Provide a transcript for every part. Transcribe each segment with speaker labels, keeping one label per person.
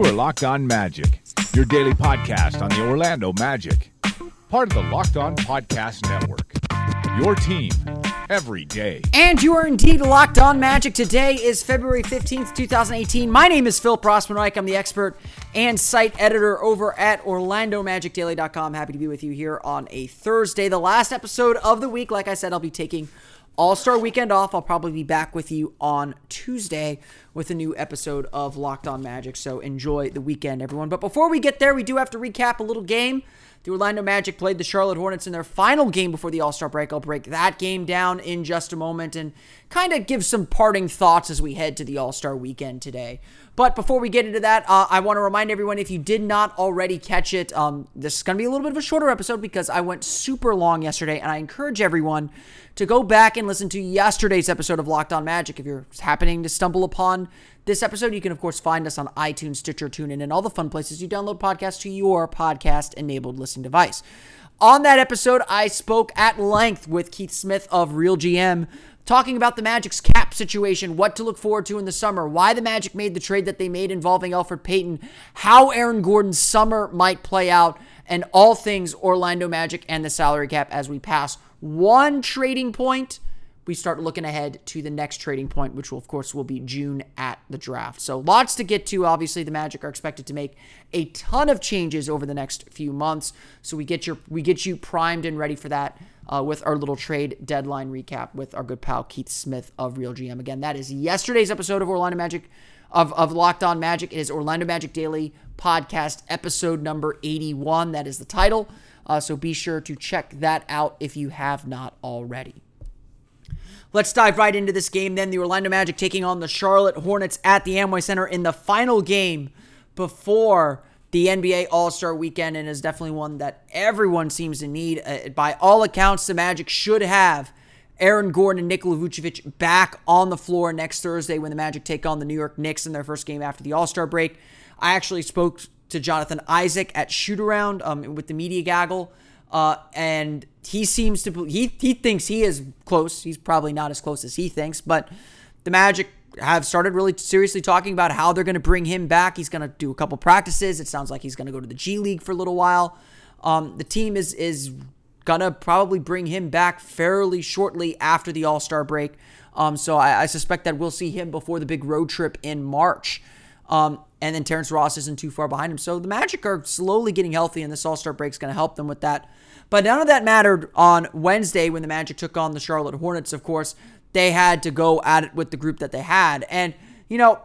Speaker 1: You are Locked On Magic, your daily podcast on the Orlando Magic, part of the Locked On Podcast Network. Your team every day.
Speaker 2: And you are indeed locked on magic. Today is February 15th, 2018. My name is Phil Rossman-Reich. I'm the expert and site editor over at OrlandoMagicDaily.com. Happy to be with you here on a Thursday, the last episode of the week. Like I said, I'll be taking all Star Weekend off. I'll probably be back with you on Tuesday with a new episode of Locked On Magic. So enjoy the weekend, everyone. But before we get there, we do have to recap a little game. The Orlando Magic played the Charlotte Hornets in their final game before the All Star break. I'll break that game down in just a moment and kind of give some parting thoughts as we head to the All Star weekend today. But before we get into that, uh, I want to remind everyone if you did not already catch it, um, this is going to be a little bit of a shorter episode because I went super long yesterday, and I encourage everyone to go back and listen to yesterday's episode of Locked On Magic. If you're happening to stumble upon this episode, you can, of course, find us on iTunes, Stitcher, TuneIn, and all the fun places you download podcasts to your podcast enabled listening device. On that episode, I spoke at length with Keith Smith of Real GM, talking about the Magic's cap situation, what to look forward to in the summer, why the Magic made the trade that they made involving Elfrid Payton, how Aaron Gordon's summer might play out, and all things Orlando Magic and the salary cap as we pass one trading point we start looking ahead to the next trading point, which will, of course, will be June at the draft. So lots to get to. Obviously, the Magic are expected to make a ton of changes over the next few months. So we get your we get you primed and ready for that uh, with our little trade deadline recap with our good pal Keith Smith of Real GM. Again, that is yesterday's episode of Orlando Magic of, of Locked On Magic. It is Orlando Magic Daily Podcast, episode number 81. That is the title. Uh, so be sure to check that out if you have not already. Let's dive right into this game then. The Orlando Magic taking on the Charlotte Hornets at the Amway Center in the final game before the NBA All Star weekend, and is definitely one that everyone seems to need. Uh, by all accounts, the Magic should have Aaron Gordon and Nikola Vucevic back on the floor next Thursday when the Magic take on the New York Knicks in their first game after the All Star break. I actually spoke to Jonathan Isaac at shoot around um, with the media gaggle uh, and he seems to he he thinks he is close. He's probably not as close as he thinks, but the Magic have started really seriously talking about how they're going to bring him back. He's going to do a couple practices. It sounds like he's going to go to the G League for a little while. Um, the team is is gonna probably bring him back fairly shortly after the All Star break. Um, so I, I, suspect that we'll see him before the big road trip in March. Um, and then Terrence Ross isn't too far behind him. So the Magic are slowly getting healthy, and this All Star break is going to help them with that. But none of that mattered on Wednesday when the Magic took on the Charlotte Hornets. Of course, they had to go at it with the group that they had. And, you know,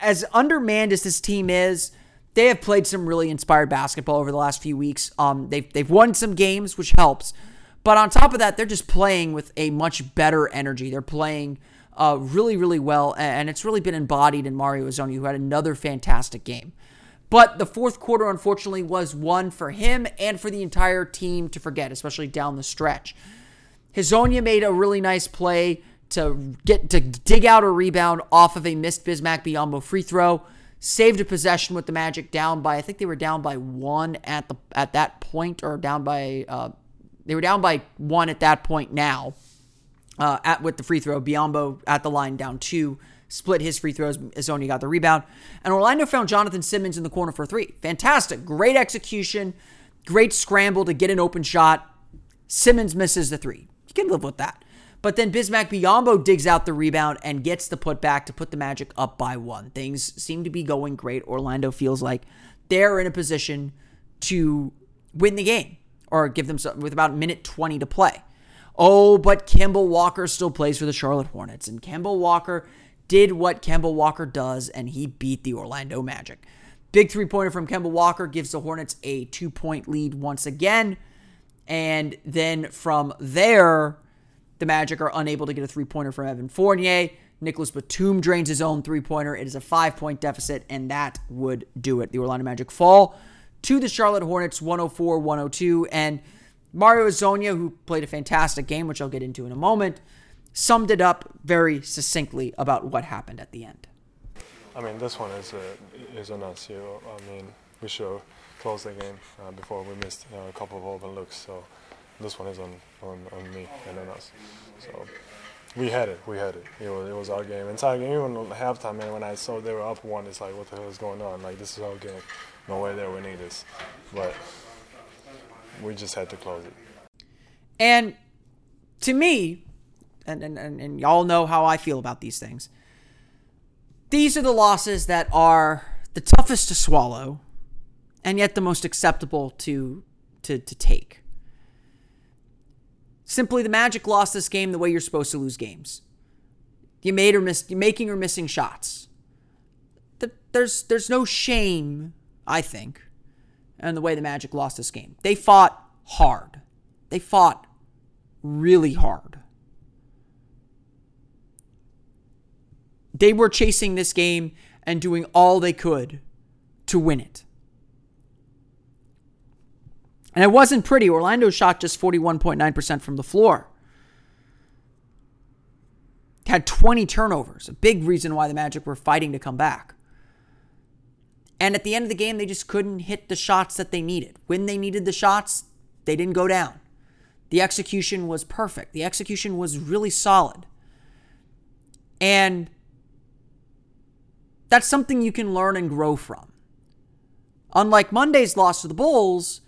Speaker 2: as undermanned as this team is, they have played some really inspired basketball over the last few weeks. Um, they've, they've won some games, which helps. But on top of that, they're just playing with a much better energy. They're playing uh, really, really well, and it's really been embodied in Mario Hezonja, who had another fantastic game. But the fourth quarter, unfortunately, was one for him and for the entire team to forget, especially down the stretch. Hezonja made a really nice play to get to dig out a rebound off of a missed Bismack Biyombo free throw, saved a possession with the Magic down by I think they were down by one at the at that point or down by uh, they were down by one at that point now. Uh, at with the free throw, Biyombo at the line down two split his free throws. Hezonja got the rebound. And Orlando found Jonathan Simmons in the corner for three. Fantastic. Great execution. Great scramble to get an open shot. Simmons misses the three. You can live with that. But then Bismack Biyombo digs out the rebound and gets the putback to put the Magic up by one. Things seem to be going great. Orlando feels like they're in a position to win the game or give them some, with about minute 20 to play. Oh, but Kemba Walker still plays for the Charlotte Hornets. And Kemba Walker did what Kemba Walker does, and he beat the Orlando Magic. Big three pointer from Kemba Walker gives the Hornets a two point lead once again. And then from there, the Magic are unable to get a three pointer from Evan Fournier. Nicolas Batum drains his own three pointer. It is a five point deficit, and that would do it. The Orlando Magic fall to the Charlotte Hornets 104 102. And Mario Hezonja, who played a fantastic game, which I'll get into in a moment, summed it up very succinctly about what happened at the end.
Speaker 3: I mean, this one is a, is on us. You, I mean, we should close the game uh, before we missed uh, a couple of open looks. So this one is on, on, on me and on us. So we had it. We had it. It was, it was our game. Game, even halftime, man. When I saw they were up one, it's like, what the hell is going on? Like this is our game. No way they're winning this. But we just had to close it.
Speaker 2: And to me, and, and, and, and y'all know how I feel about these things. These are the losses that are the toughest to swallow and yet the most acceptable to to to take. Simply the Magic lost this game the way you're supposed to lose games. You made or missed you making or missing shots. There's there's no shame, I think, in the way the Magic lost this game. They fought hard. They fought really hard. They were chasing this game and doing all they could to win it. And it wasn't pretty. Orlando shot just 41.9% from the floor. Had 20 turnovers, a big reason why the Magic were fighting to come back. And at the end of the game, they just couldn't hit the shots that they needed. When they needed the shots, they didn't go down. The execution was perfect. The execution was really solid. And that's something you can learn and grow from. Unlike Monday's loss to the Bulls,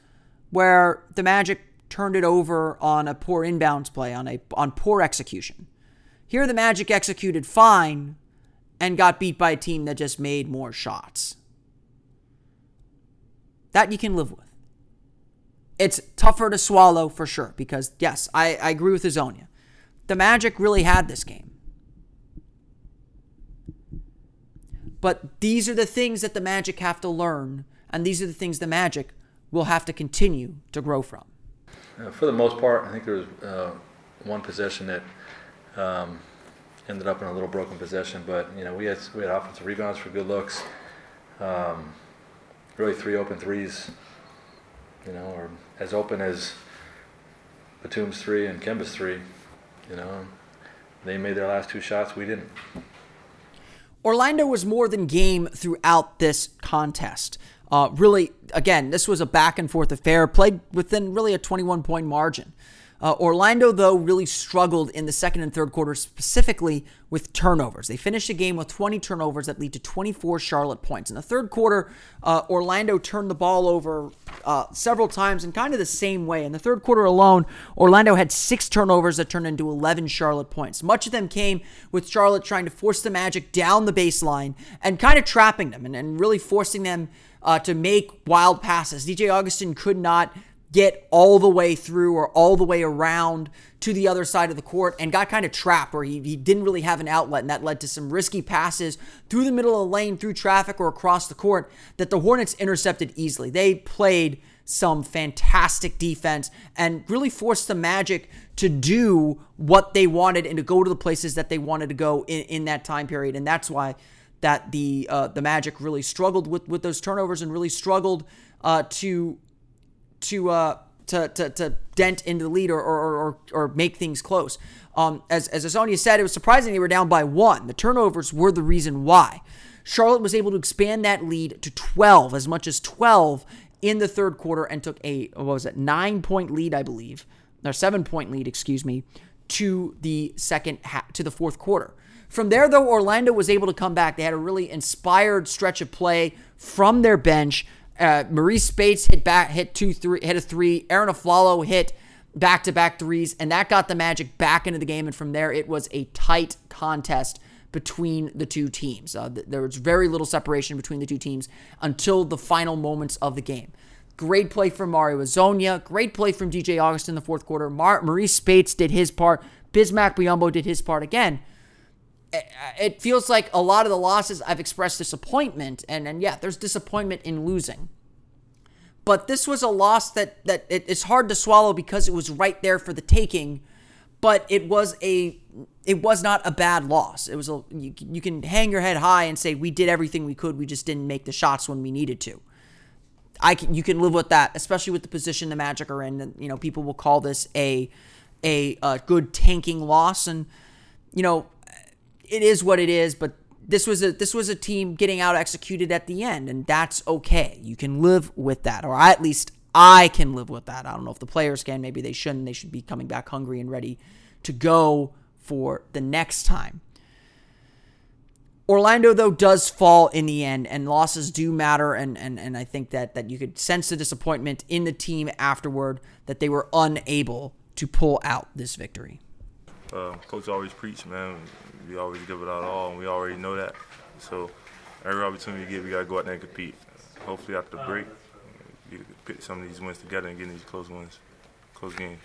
Speaker 2: where the Magic turned it over on a poor inbounds play, on a on poor execution. Here the Magic executed fine and got beat by a team that just made more shots. That you can live with. It's tougher to swallow for sure because yes, I, I agree with Hezonja. The Magic really had this game. But these are the things that the Magic have to learn, and these are the things the Magic will have to continue to grow from.
Speaker 4: Uh, for the most part, I think there was uh, one possession that um, ended up in a little broken possession, but you know we had we had offensive rebounds for good looks, um, really three open threes, you know, or as open as Batum's three and Kemba's three, you know. They made their last two shots, we didn't.
Speaker 2: Orlando was more than game throughout this contest. Uh, really, again, this was a back and forth affair, played within really a 21 point margin. Uh, Orlando, though, really struggled in the second and third quarter, specifically with turnovers. They finished the game with 20 turnovers that lead to 24 Charlotte points. In the third quarter, uh, Orlando turned the ball over uh, several times in kind of the same way. In the third quarter alone, Orlando had six turnovers that turned into 11 Charlotte points. Much of them came with Charlotte trying to force the Magic down the baseline and kind of trapping them and, and really forcing them uh, to make wild passes. DJ Augustin could not get all the way through or all the way around to the other side of the court and got kind of trapped where he, he didn't really have an outlet and that led to some risky passes through the middle of the lane through traffic or across the court that the hornets intercepted easily they played some fantastic defense and really forced the magic to do what they wanted and to go to the places that they wanted to go in, in that time period and that's why that the uh, the Magic really struggled with with those turnovers and really struggled uh, to to, uh, to to to dent into the lead or or, or, or make things close. Um, as as Hezonja said, it was surprising they were down by one. The turnovers were the reason why. Charlotte was able to expand that lead to 12, as much as 12 in the third quarter, and took a what was it nine point lead, I believe, or seven point lead, excuse me, to the second ha- to the fourth quarter. From there, though, Orlando was able to come back. They had a really inspired stretch of play from their bench. Uh, Marreese Speights hit back, hit two, three, hit a three. Arron Afflalo hit back-to-back threes, and that got the Magic back into the game. And from there, it was a tight contest between the two teams. Uh, there was very little separation between the two teams until the final moments of the game. Great play from Mario Hezonja. Great play from DJ Augustin the fourth quarter. Mar- Marreese Speights did his part. Bismack Biyombo did his part again it feels like a lot of the losses I've expressed disappointment, and and yeah, there's disappointment in losing. But this was a loss that that it's hard to swallow because it was right there for the taking. But it was a it was not a bad loss. It was a you, you can hang your head high and say we did everything we could. We just didn't make the shots when we needed to. I can you can live with that, especially with the position the Magic are in. And you know people will call this a a, a good tanking loss, and you know it is what it is, but this was a this was a team getting out executed at the end, and that's okay. You can live with that, or at least I can live with that. I don't know if the players can. Maybe they shouldn't. They should be coming back hungry and ready to go for the next time. Orlando, though, does fall in the end, and losses do matter. And, and, and I think that, that you could sense the disappointment in the team afterward that they were unable to pull out this victory.
Speaker 5: Uh, coach always preach, man. We always give it out all, and we already know that. So every opportunity we get, we got to go out there and compete. Hopefully, after the break, we put some of these wins together and get these close wins, close games.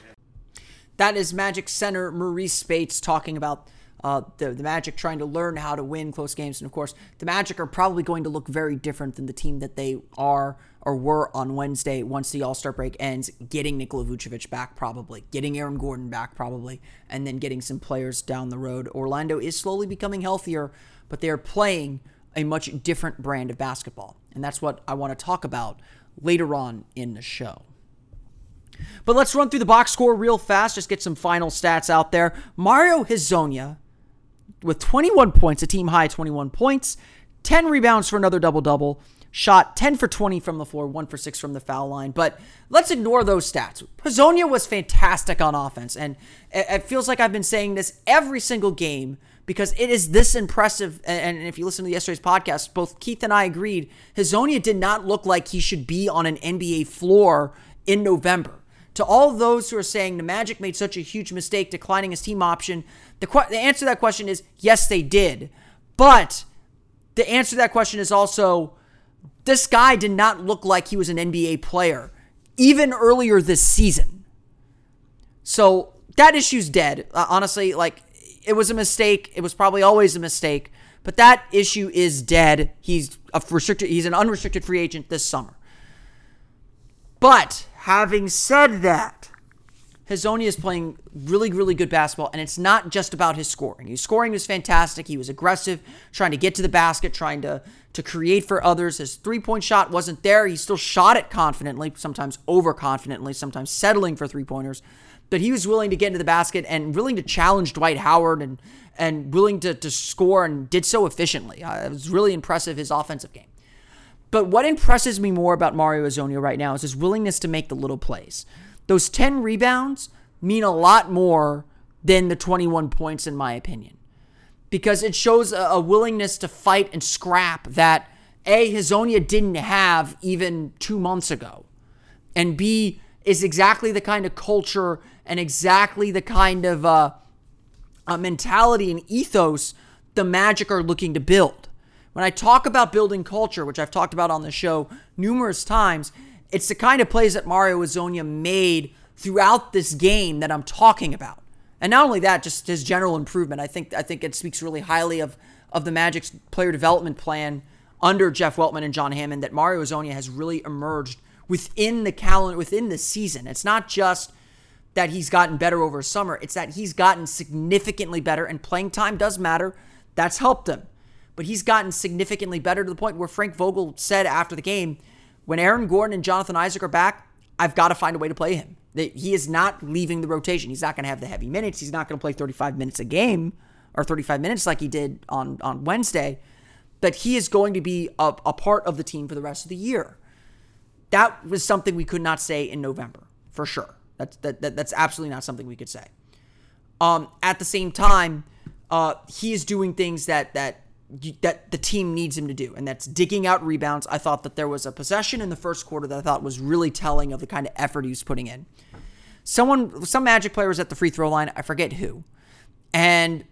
Speaker 2: That is Magic center Marreese Speights talking about uh, the, the Magic trying to learn how to win close games. And of course, the Magic are probably going to look very different than the team that they are or were on Wednesday once the All Star break ends, getting Nikola Vucevic back, probably, getting Aaron Gordon back, probably, and then getting some players down the road. Orlando is slowly becoming healthier, but they are playing a much different brand of basketball. And that's what I want to talk about later on in the show. But let's run through the box score real fast, just get some final stats out there. Mario Hezonja with 21 points, a team high 21 points, 10 rebounds for another double double, shot 10 for 20 from the floor, 1 for 6 from the foul line. But let's ignore those stats. Hezonja was fantastic on offense, and it feels like I've been saying this every single game because it is this impressive. And if you listen to yesterday's podcast, both Keith and I agreed Hezonja did not look like he should be on an NBA floor in November. To all those who are saying the Magic made such a huge mistake declining his team option, the, the answer to that question is yes, they did. But the answer to that question is also this guy did not look like he was an NBA player, even earlier this season. So that issue's dead. Uh, honestly, like it was a mistake. It was probably always a mistake, but that issue is dead. He's a restricted. He's an unrestricted free agent this summer. But having said that, Hezonja is playing really, really good basketball, and it's not just about his scoring. His scoring was fantastic. He was aggressive, trying to get to the basket, trying to to create for others. His three point shot wasn't there. He still shot it confidently, sometimes overconfidently, sometimes settling for three pointers. But he was willing to get into the basket and willing to challenge Dwight Howard and and willing to, to score and did so efficiently. Uh, it was really impressive his offensive game. But what impresses me more about Mario Hezonja right now is his willingness to make the little plays. Those 10 rebounds mean a lot more than the 21 points, in my opinion, because it shows a, willingness to fight and scrap that A, Hezonja didn't have even two months ago, and B, is exactly the kind of culture and exactly the kind of uh, mentality and ethos the Magic are looking to build. When I talk about building culture, which I've talked about on the show numerous times, it's the kind of plays that Mario Hezonja made throughout this game that I'm talking about. And not only that, just his general improvement. I think I think it speaks really highly of of the Magic's player development plan under Jeff Weltman and John Hammond that Mario Hezonja has really emerged within the calendar within the season. It's not just that he's gotten better over summer, it's that he's gotten significantly better and playing time does matter. That's helped him. But he's gotten significantly better to the point where Frank Vogel said after the game, when Aaron Gordon and Jonathan Isaac are back, I've got to find a way to play him. He is not leaving the rotation. He's not going to have the heavy minutes. He's not going to play 35 minutes a game or 35 minutes like he did on, on Wednesday. But he is going to be a, a part of the team for the rest of the year. That was something we could not say in November, for sure. That's that, that that's absolutely not something we could say. Um, at the same time, uh, he is doing things that that that the team needs him to do, and that's digging out rebounds. I thought that there was a possession in the first quarter that I thought was really telling of the kind of effort he was putting in. Someone, some Magic player was at the free throw line, I forget who, and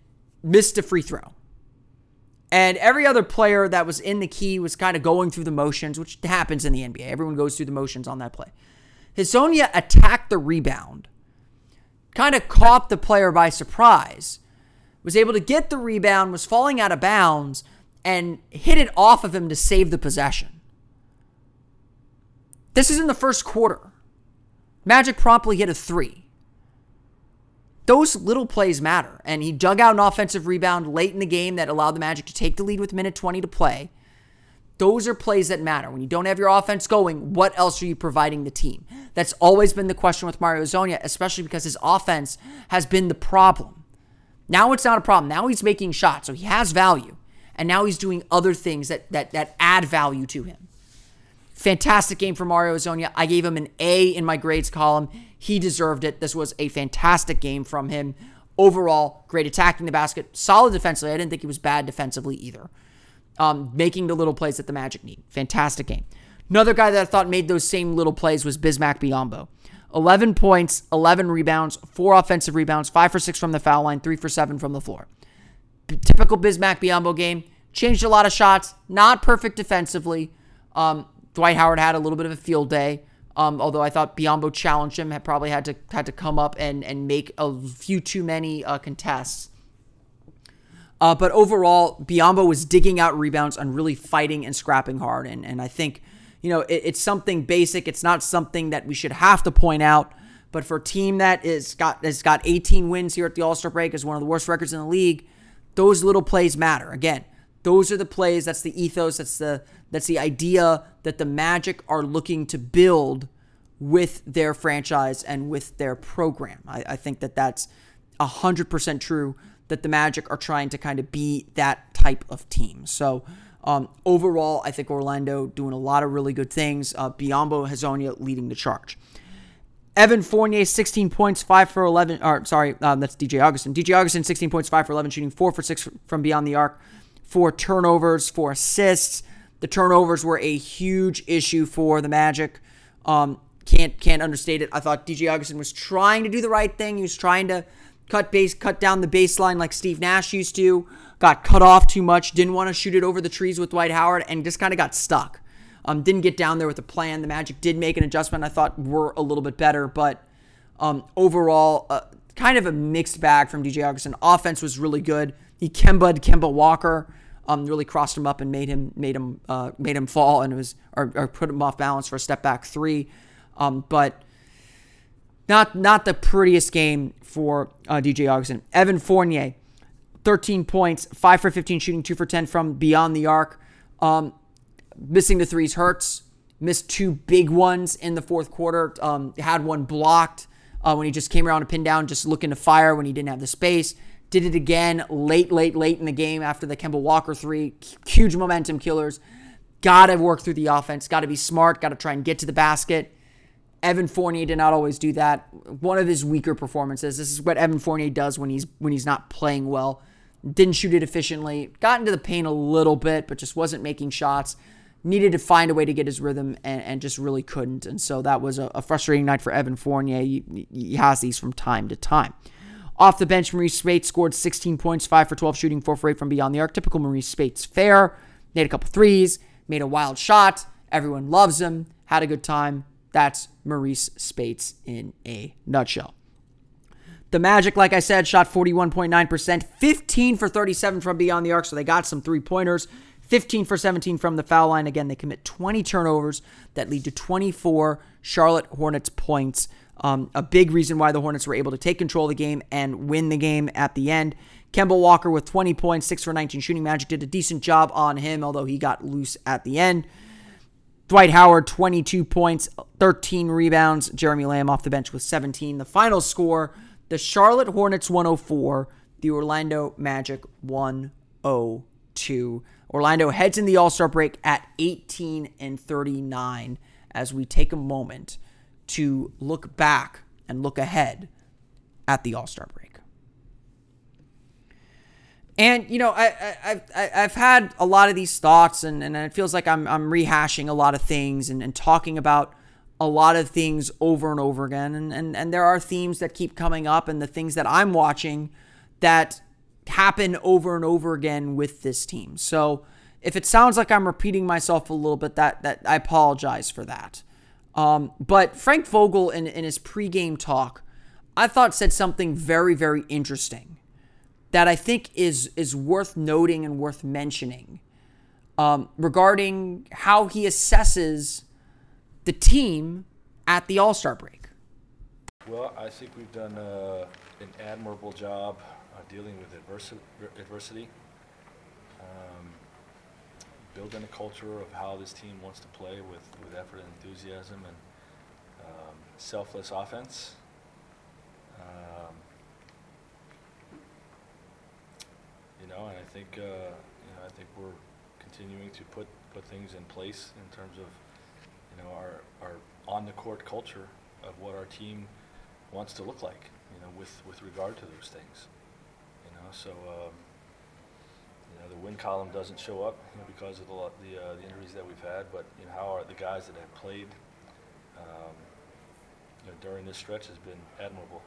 Speaker 2: missed a free throw. And every other player that was in the key was kind of going through the motions, which happens in the NBA. Everyone goes through the motions on that play. Hezonja attacked the rebound, kind of caught the player by surprise was able to get the rebound, was falling out of bounds, and hit it off of him to save the possession. This is in the first quarter. Magic promptly hit a three. Those little plays matter. And he dug out an offensive rebound late in the game that allowed the Magic to take the lead with minute 20 to play. Those are plays that matter. When you don't have your offense going, what else are you providing the team? That's always been the question with Mario Hezonja, especially because his offense has been the problem. Now it's not a problem. Now he's making shots, so he has value. And now he's doing other things that that that add value to him. Fantastic game for Mario Hezonja. I gave him an A in my grades column. He deserved it. This was a fantastic game from him. overall, great attacking the basket, solid defensively. I didn't think he was bad defensively either. Um, making the little plays that the Magic need. Fantastic game. Another guy that I thought made those same little plays was Bismack Biyombo. 11 points, 11 rebounds, 4 offensive rebounds, 5 for 6 from the foul line, 3 for 7 from the floor. Typical Bismack Biyombo game. Changed a lot of shots. Not perfect defensively. Um, Dwight Howard had a little bit of a field day. Um, although I thought Biyombo challenged him, had probably had to had to come up and and make a few too many uh, contests. Uh, but overall, Biyombo was digging out rebounds and really fighting and scrapping hard. And and I think, you know, it, it's something basic. It's not something that we should have to point out. But for a team that is got has got 18 wins here at the All Star break, is one of the worst records in the league. Those little plays matter. Again, those are the plays. That's the ethos. That's the that's the idea that the Magic are looking to build with their franchise and with their program. I, I think that that's 100% true that the Magic are trying to kind of be that type of team. So, um, overall, I think Orlando doing a lot of really good things. Uh, Biyombo Hezonja leading the charge. Evan Fournier, 16 points, 5 for 11. Or, sorry, um, that's DJ Augustin. DJ Augustin, 16 points, 5 for 11, shooting 4 for 6 from beyond the arc, 4 turnovers, 4 assists. The turnovers were a huge issue for the Magic. Um, can't can't understate it. I thought DJ Augustin was trying to do the right thing. He was trying to cut base, cut down the baseline like Steve Nash used to. Got cut off too much. Didn't want to shoot it over the trees with Dwight Howard, and just kind of got stuck. Um, didn't get down there with a plan. The Magic did make an adjustment. I thought were a little bit better, but um, overall, uh, kind of a mixed bag from DJ Augustin. Offense was really good. He Kemba Kemba Walker um, really crossed him up and made him made him uh, made him fall and it was or, or, put him off balance for a step back three. Um, but not not the prettiest game for uh, DJ Augustin. Evan Fournier, 13 points, five for 15 shooting, two for 10 from beyond the arc. Um, missing the threes hurts. Missed two big ones in the fourth quarter. Um, had one blocked uh, when he just came around to pin down, just looking to fire when he didn't have the space. Did it again late, late, late in the game after the Kemba Walker three. Huge momentum killers. Got to work through the offense. Got to be smart. Got to try and get to the basket. Evan Fournier did not always do that. One of his weaker performances. This is what Evan Fournier does when he's when he's not playing well. Didn't shoot it efficiently. Got into the paint a little bit, but just wasn't making shots. Needed to find a way to get his rhythm and, and just really couldn't. And so that was a, a frustrating night for Evan Fournier. He, he has these from time to time. Off the bench, Marreese Speights scored 16 points, 5 for 12 shooting, 4 for 8 from beyond the arc. Typical Marreese Speights fair. Made a couple threes, made a wild shot. Everyone loves him. Had a good time. That's Marreese Speights in a nutshell. The Magic, like I said, shot 41.9%, 15 for 37 from beyond the arc, so they got some three pointers. 15 for 17 from the foul line. Again, they commit 20 turnovers that lead to 24 Charlotte Hornets points. Um, a big reason why the Hornets were able to take control of the game and win the game at the end. Kemba Walker with 20 points, 6 for 19 shooting. Magic did a decent job on him, although he got loose at the end. Dwight Howard, 22 points, 13 rebounds. Jeremy Lamb off the bench with 17. The final score the Charlotte Hornets 104, the Orlando Magic 102. Orlando heads in the All Star break at 18 and 39 as we take a moment to look back and look ahead at the All Star break. And you know, I, I, I, I've had a lot of these thoughts, and, and it feels like I'm, I'm rehashing a lot of things and, and talking about a lot of things over and over again. And, and, and there are themes that keep coming up, and the things that I'm watching that happen over and over again with this team. So if it sounds like I'm repeating myself a little bit, that that I apologize for that. Um, but Frank Vogel in, in his pregame talk, I thought said something very, very interesting that I think is is worth noting and worth mentioning um, regarding how he assesses the team at the All Star break.
Speaker 6: Well, I think we've done uh, an admirable job uh, dealing with adversi- adversity, um, building a culture of how this team wants to play with, with effort and enthusiasm and um, selfless offense. Um, you know, and I think uh, you know I think we're continuing to put put things in place in terms of you know our our on the court culture of what our team wants to look like. you know, with, with regard to those things. You know, so um, you know the win column doesn't show up you know, because of the the, uh, the injuries that we've had, but you know how are the guys that have played um, you know, during this stretch has been admirable.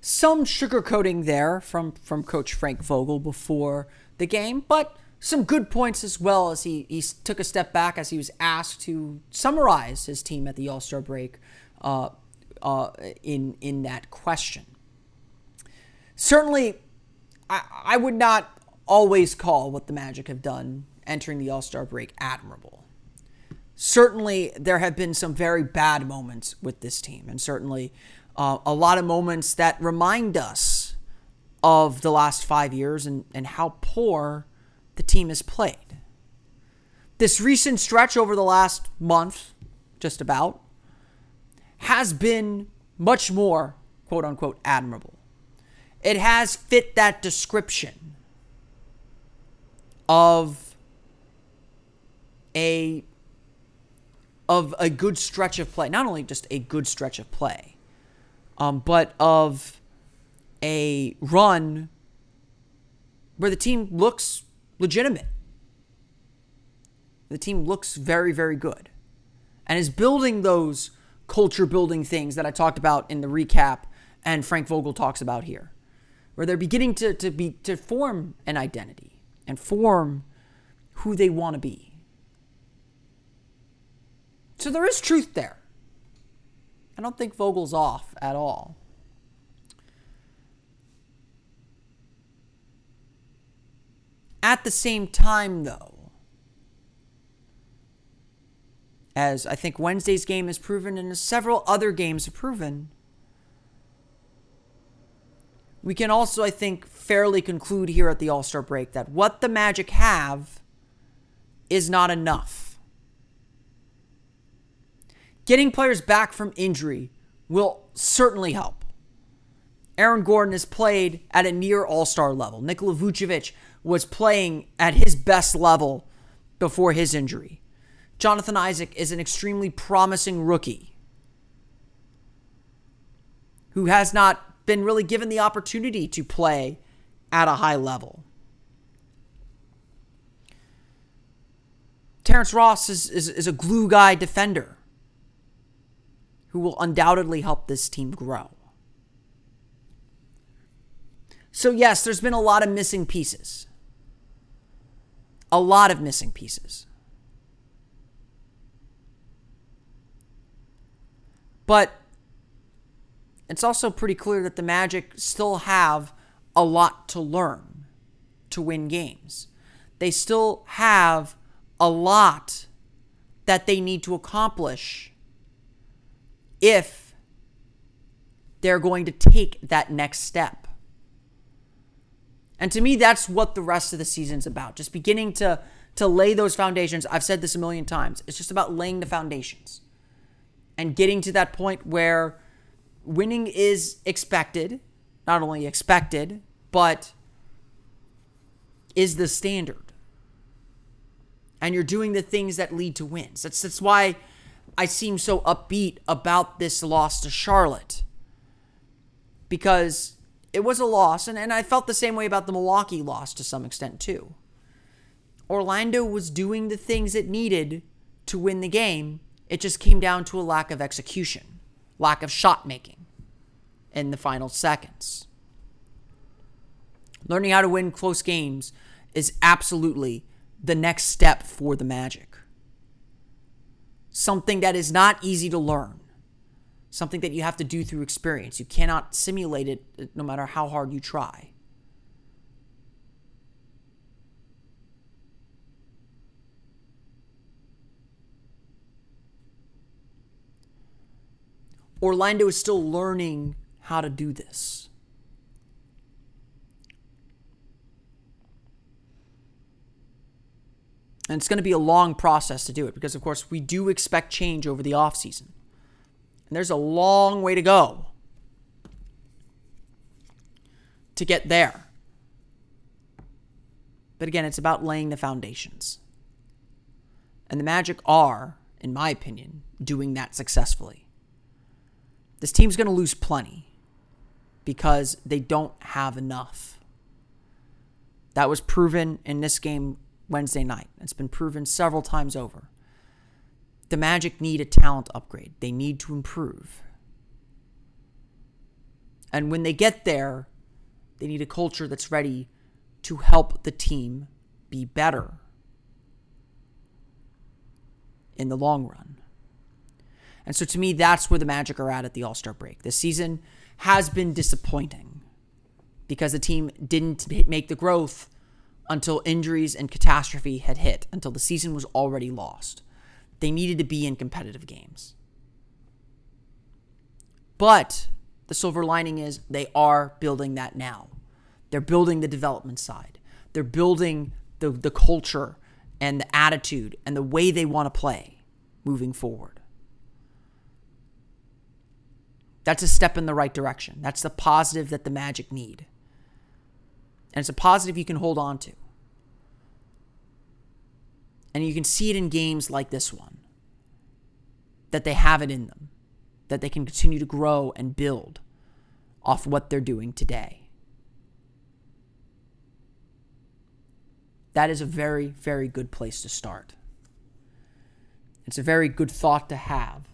Speaker 2: Some sugarcoating there from from Coach Frank Vogel before the game, but some good points as well as he he took a step back as he was asked to summarize his team at the All Star break uh, uh, in in that question. Certainly, I, I would not always call what the Magic have done entering the All Star break admirable certainly there have been some very bad moments with this team, and certainly uh, a lot of moments that remind us of the last five years and, and how poor the team has played. This recent stretch over the last month, just about, has been much more quote unquote admirable. It has fit that description of a of a good stretch of play. Not only just a good stretch of play, um, but of a run where the team looks legitimate. The team looks very, very good and is building those culture building things that I talked about in the recap and Frank Vogel talks about here, where they're beginning to, to be to form an identity and form who they want to be. So there is truth there. I don't think Vogel's off at all. At the same time, though, as I think Wednesday's game has proven and as several other games have proven, we can also, I think, fairly conclude here at the All Star break that what the Magic have is not enough. Getting players back from injury will certainly help. Aaron Gordon has played at a near all star level. Nikola Vucevic was playing at his best level before his injury. Jonathan Isaac is an extremely promising rookie who has not been really given the opportunity to play at a high level. Terrence Ross is, is, is a glue guy defender who will undoubtedly help this team grow. So, yes, there's been a lot of missing pieces. A lot of missing pieces. But it's also pretty clear that the Magic still have a lot to learn to win games. They still have a lot that they need to accomplish if they're going to take that next step. And to me, that's what the rest of the season's about. Just beginning to to lay those foundations. I've said this a million times. It's just about laying the foundations and getting to that point where winning is expected, not only expected, but is the standard. And you're doing the things that lead to wins. That's that's why I seem so upbeat about this loss to Charlotte. Because it was a loss, and, and I felt the same way about the Milwaukee loss to some extent too. Orlando was doing the things it needed to win the game. It just came down to a lack of execution, lack of shot making in the final seconds. Learning how to win close games is absolutely the next step for the Magic. Something that is not easy to learn, something that you have to do through experience. You cannot simulate it uh, no matter how hard you try. Orlando is still learning how to do this. And it's going to be a long process to do it because, of course, we do expect change over the offseason. And there's a long way to go to get there. But again, it's about laying the foundations. And the Magic are, in my opinion, doing that successfully. This team's going to lose plenty. because they don't have enough. That was proven in this game Wednesday night. It's been proven several times over. The Magic need a talent upgrade, they need to improve. And when they get there, they need a culture that's ready to help the team be better in the long run. And so to me, that's where the Magic are at at the All Star break. This season has been disappointing because the team didn't make the growth until injuries and catastrophe had hit, until the season was already lost. They needed to be in competitive games. But the silver lining is they are building that now. They're building the development side. They're building the, the culture and the attitude and the way they want to play moving forward. That's a step in the right direction. That's the positive that the Magic need. And it's a positive you can hold on to. And you can see it in games like this one that they have it in them, that they can continue to grow and build off what they're doing today. That is a very, very good place to start. It's a very good thought to have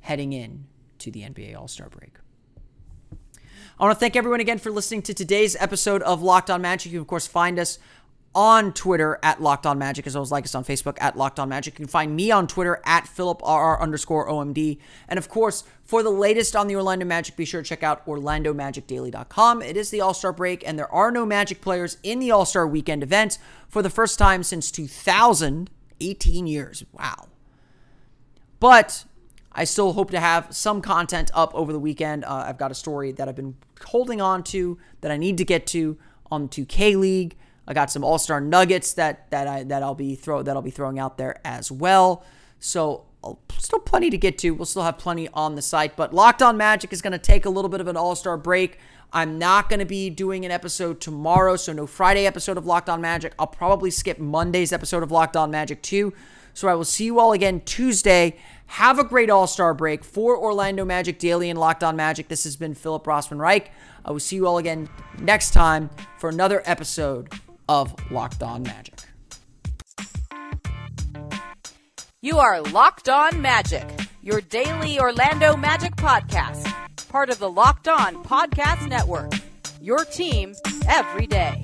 Speaker 2: heading in to the NBA All Star break. I want to thank everyone again for listening to today's episode of Locked On Magic. You can, of course, find us on Twitter at Locked On Magic, as well as like us on Facebook at Locked On Magic. You can find me on Twitter at PhilipRR underscore OMD. And of course, for the latest on the Orlando Magic, be sure to check out OrlandoMagicDaily.com. It is the All Star break, and there are no Magic players in the All Star weekend event for the first time since 2000, 18 years. Wow. But I still hope to have some content up over the weekend. Uh, I've got a story that I've been holding on to that I need to get to on the 2K League. I got some All Star nuggets that that I that I'll be throw that I'll be throwing out there as well. So still plenty to get to. We'll still have plenty on the site, but Locked On Magic is going to take a little bit of an All Star break. I'm not going to be doing an episode tomorrow, so no Friday episode of Locked On Magic. I'll probably skip Monday's episode of Locked On Magic too. So I will see you all again Tuesday. Have a great All Star break for Orlando Magic Daily and Locked On Magic. This has been Philip Rossman Reich. I will see you all again next time for another episode of Locked On Magic.
Speaker 7: You are Locked On Magic, your daily Orlando Magic podcast, part of the Locked On Podcast Network. Your team every day.